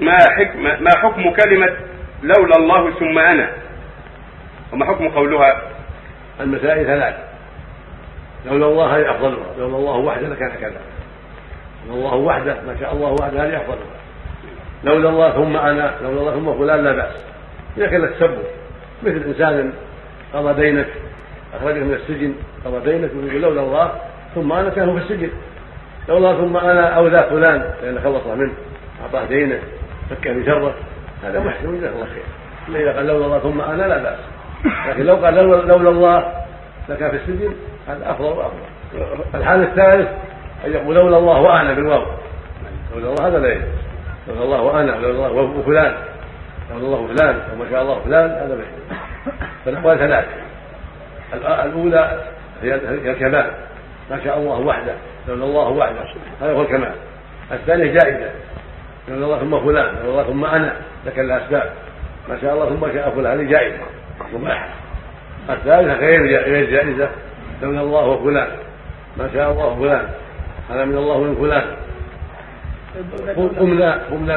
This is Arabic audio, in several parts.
ما حكم ما حكم كلمة لولا الله ثم أنا؟ وما حكم قولها؟ المسائل ثلاث لولا الله هذه أفضلها. لولا الله وحده لكان كذا. لولا الله وحده ما شاء الله وحده هذه أفضلها. لولا الله ثم أنا لولا الله ثم فلان لا بأس. إذا كان تسبب مثل إنسان قضى دينك أخرجك من السجن قضى دينك ويقول لولا الله ثم أنا كان في السجن. لولا ثم أنا أولى فلان لأن خلص منه. أعطاه دينه فكه بشره هذا محسن جزاه الله خير. أما إذا قال لولا الله ثم أنا لا بأس. لكن لو قال لولا الله لكان في السجن هذا أفضل وأفضل. الحال الثالث أن يقول لولا الله وأنا بالواو. لولا الله هذا لا يجوز. لولا الله وأنا لولا الله وفلان لولا الله فلان وما شاء الله فلان هذا لا يجوز. فالاقوال ثلاث الأولى هي الكمال. ما شاء الله وحده. لولا الله وحده. هذا هو الكمال. الثانية جائزة. لولا الله ثم فلان لولا الله ثم أنا لك الأسباب. ما شاء الله ثم شاء فلان هذه جائزة مباحة. الثالثة غير غير جائزة لولا الله وفلان. ما شاء الله فلان هذا من الله ومن فلان. قمنا قمنا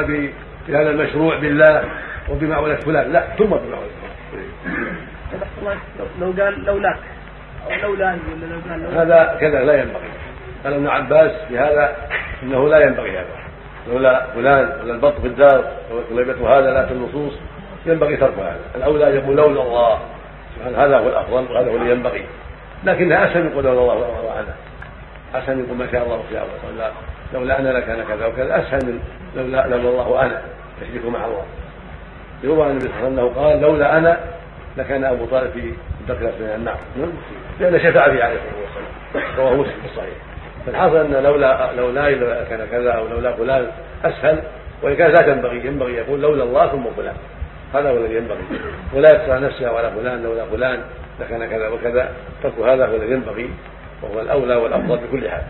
بهذا المشروع بالله وبمعونة فلان. لا ثم بمعونة لو قال لولاك أو لولا هذا كذا لا ينبغي. قال ابن عباس في هذا إنه لا ينبغي هذا. لولا فلان ولا البط في الدار وليبة هذا لا النصوص. ينبغي ترك هذا. الأولى أن يقول لولا الله. سبحان هذا هو الأفضل وهذا هو اللي ينبغي. لكنها اسهل يقول لولا الله وعلا اسهل يقول ما شاء الله وشاء الله. لولا أنا لكان كذا وكذا. اسهل من لولا لولا الله وأنا. تشريك مع الله. يروى عن النبي صلى الله عليه وسلم قال لولا أنا لكان أبو طالب في الدرك من النار. لأن شفع فيه عليه الصلاة والسلام. رواه مسلم في الصحيح. فالحاصل أن لولا لولا كان كذا أو لولا فلان أسهل وإن كانت لا تنبغي ينبغي يقول لولا الله ثم فلان. هذا هو الذي ينبغي. ولا يقطع نفسه على فلان لولا فلان لكان كذا وكذا. ترك هذا هو الذي ينبغي وهو الأولى والأفضل بكل حال.